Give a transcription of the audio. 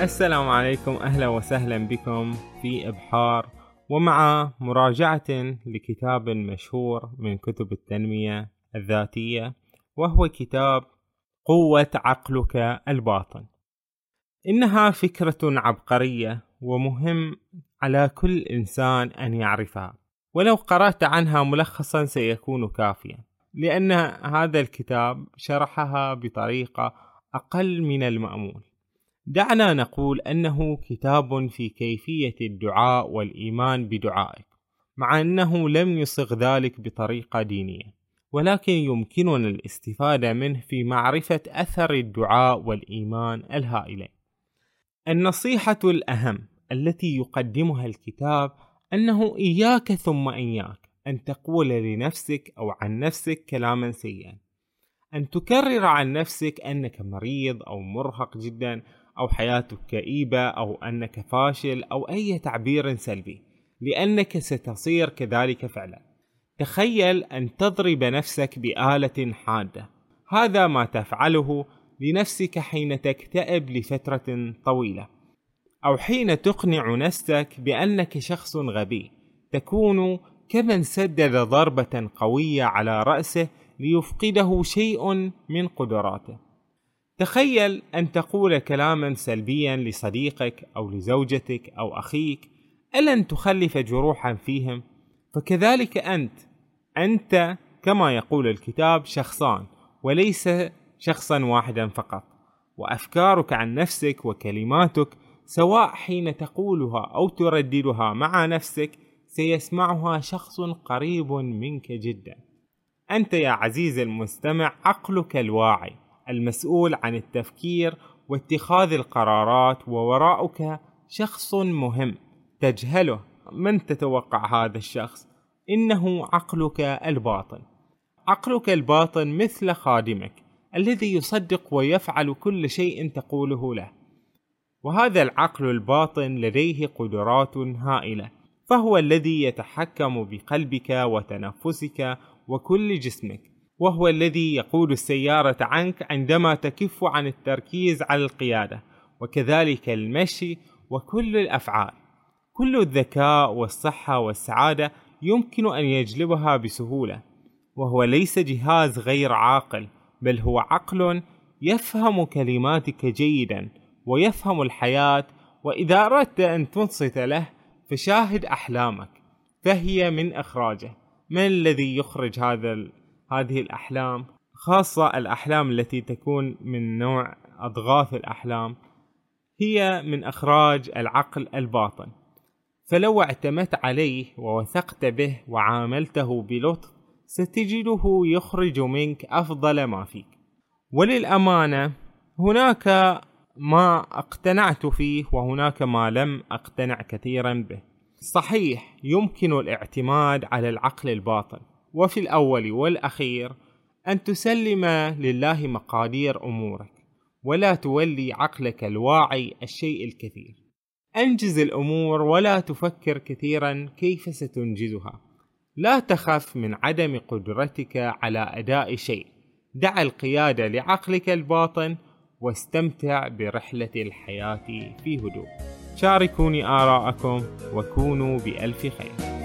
السلام عليكم أهلا وسهلا بكم في إبحار ومع مراجعة لكتاب مشهور من كتب التنمية الذاتية وهو كتاب قوة عقلك الباطن. إنها فكرة عبقرية ومهم على كل إنسان أن يعرفها. ولو قرأت عنها ملخصا سيكون كافيا لأن هذا الكتاب شرحها بطريقة أقل من المأمول. دعنا نقول أنه كتاب في كيفية الدعاء والإيمان بدعائك مع أنه لم يصغ ذلك بطريقة دينية ولكن يمكننا الاستفادة منه في معرفة أثر الدعاء والإيمان الهائلين النصيحة الأهم التي يقدمها الكتاب أنه إياك ثم إياك أن تقول لنفسك أو عن نفسك كلاما سيئا أن تكرر عن نفسك أنك مريض أو مرهق جدا أو حياتك كئيبة أو أنك فاشل أو أي تعبير سلبي لأنك ستصير كذلك فعلا. تخيل أن تضرب نفسك بآلة حادة. هذا ما تفعله لنفسك حين تكتئب لفترة طويلة أو حين تقنع نفسك بأنك شخص غبي. تكون كمن سدد ضربة قوية على رأسه ليفقده شيء من قدراته. تخيل أن تقول كلاما سلبيا لصديقك أو لزوجتك أو أخيك ألن تخلف جروحا فيهم؟ فكذلك أنت أنت كما يقول الكتاب شخصان وليس شخصا واحدا فقط. وأفكارك عن نفسك وكلماتك سواء حين تقولها أو ترددها مع نفسك سيسمعها شخص قريب منك جدا. أنت يا عزيزي المستمع عقلك الواعي. المسؤول عن التفكير واتخاذ القرارات ووراءك شخص مهم تجهله. من تتوقع هذا الشخص؟ إنه عقلك الباطن. عقلك الباطن مثل خادمك الذي يصدق ويفعل كل شيء تقوله له. وهذا العقل الباطن لديه قدرات هائلة فهو الذي يتحكم بقلبك وتنفسك وكل جسمك. وهو الذي يقود السيارة عنك عندما تكف عن التركيز على القيادة وكذلك المشي وكل الأفعال. كل الذكاء والصحة والسعادة يمكن أن يجلبها بسهولة وهو ليس جهاز غير عاقل بل هو عقل يفهم كلماتك جيدا ويفهم الحياة وإذا أردت أن تنصت له فشاهد أحلامك فهي من إخراجه. من الذي يخرج هذا هذه الأحلام خاصة الأحلام التي تكون من نوع أضغاث الأحلام هي من إخراج العقل الباطن. فلو اعتمدت عليه ووثقت به وعاملته بلطف ستجده يخرج منك أفضل ما فيك. وللأمانة هناك ما اقتنعت فيه وهناك ما لم اقتنع كثيرا به. صحيح يمكن الاعتماد على العقل الباطن. وفي الأول والأخير أن تسلم لله مقادير أمورك ولا تولي عقلك الواعي الشيء الكثير. أنجز الأمور ولا تفكر كثيرا كيف ستنجزها. لا تخف من عدم قدرتك على أداء شيء. دع القيادة لعقلك الباطن واستمتع برحلة الحياة في هدوء. شاركوني آراءكم وكونوا بألف خير.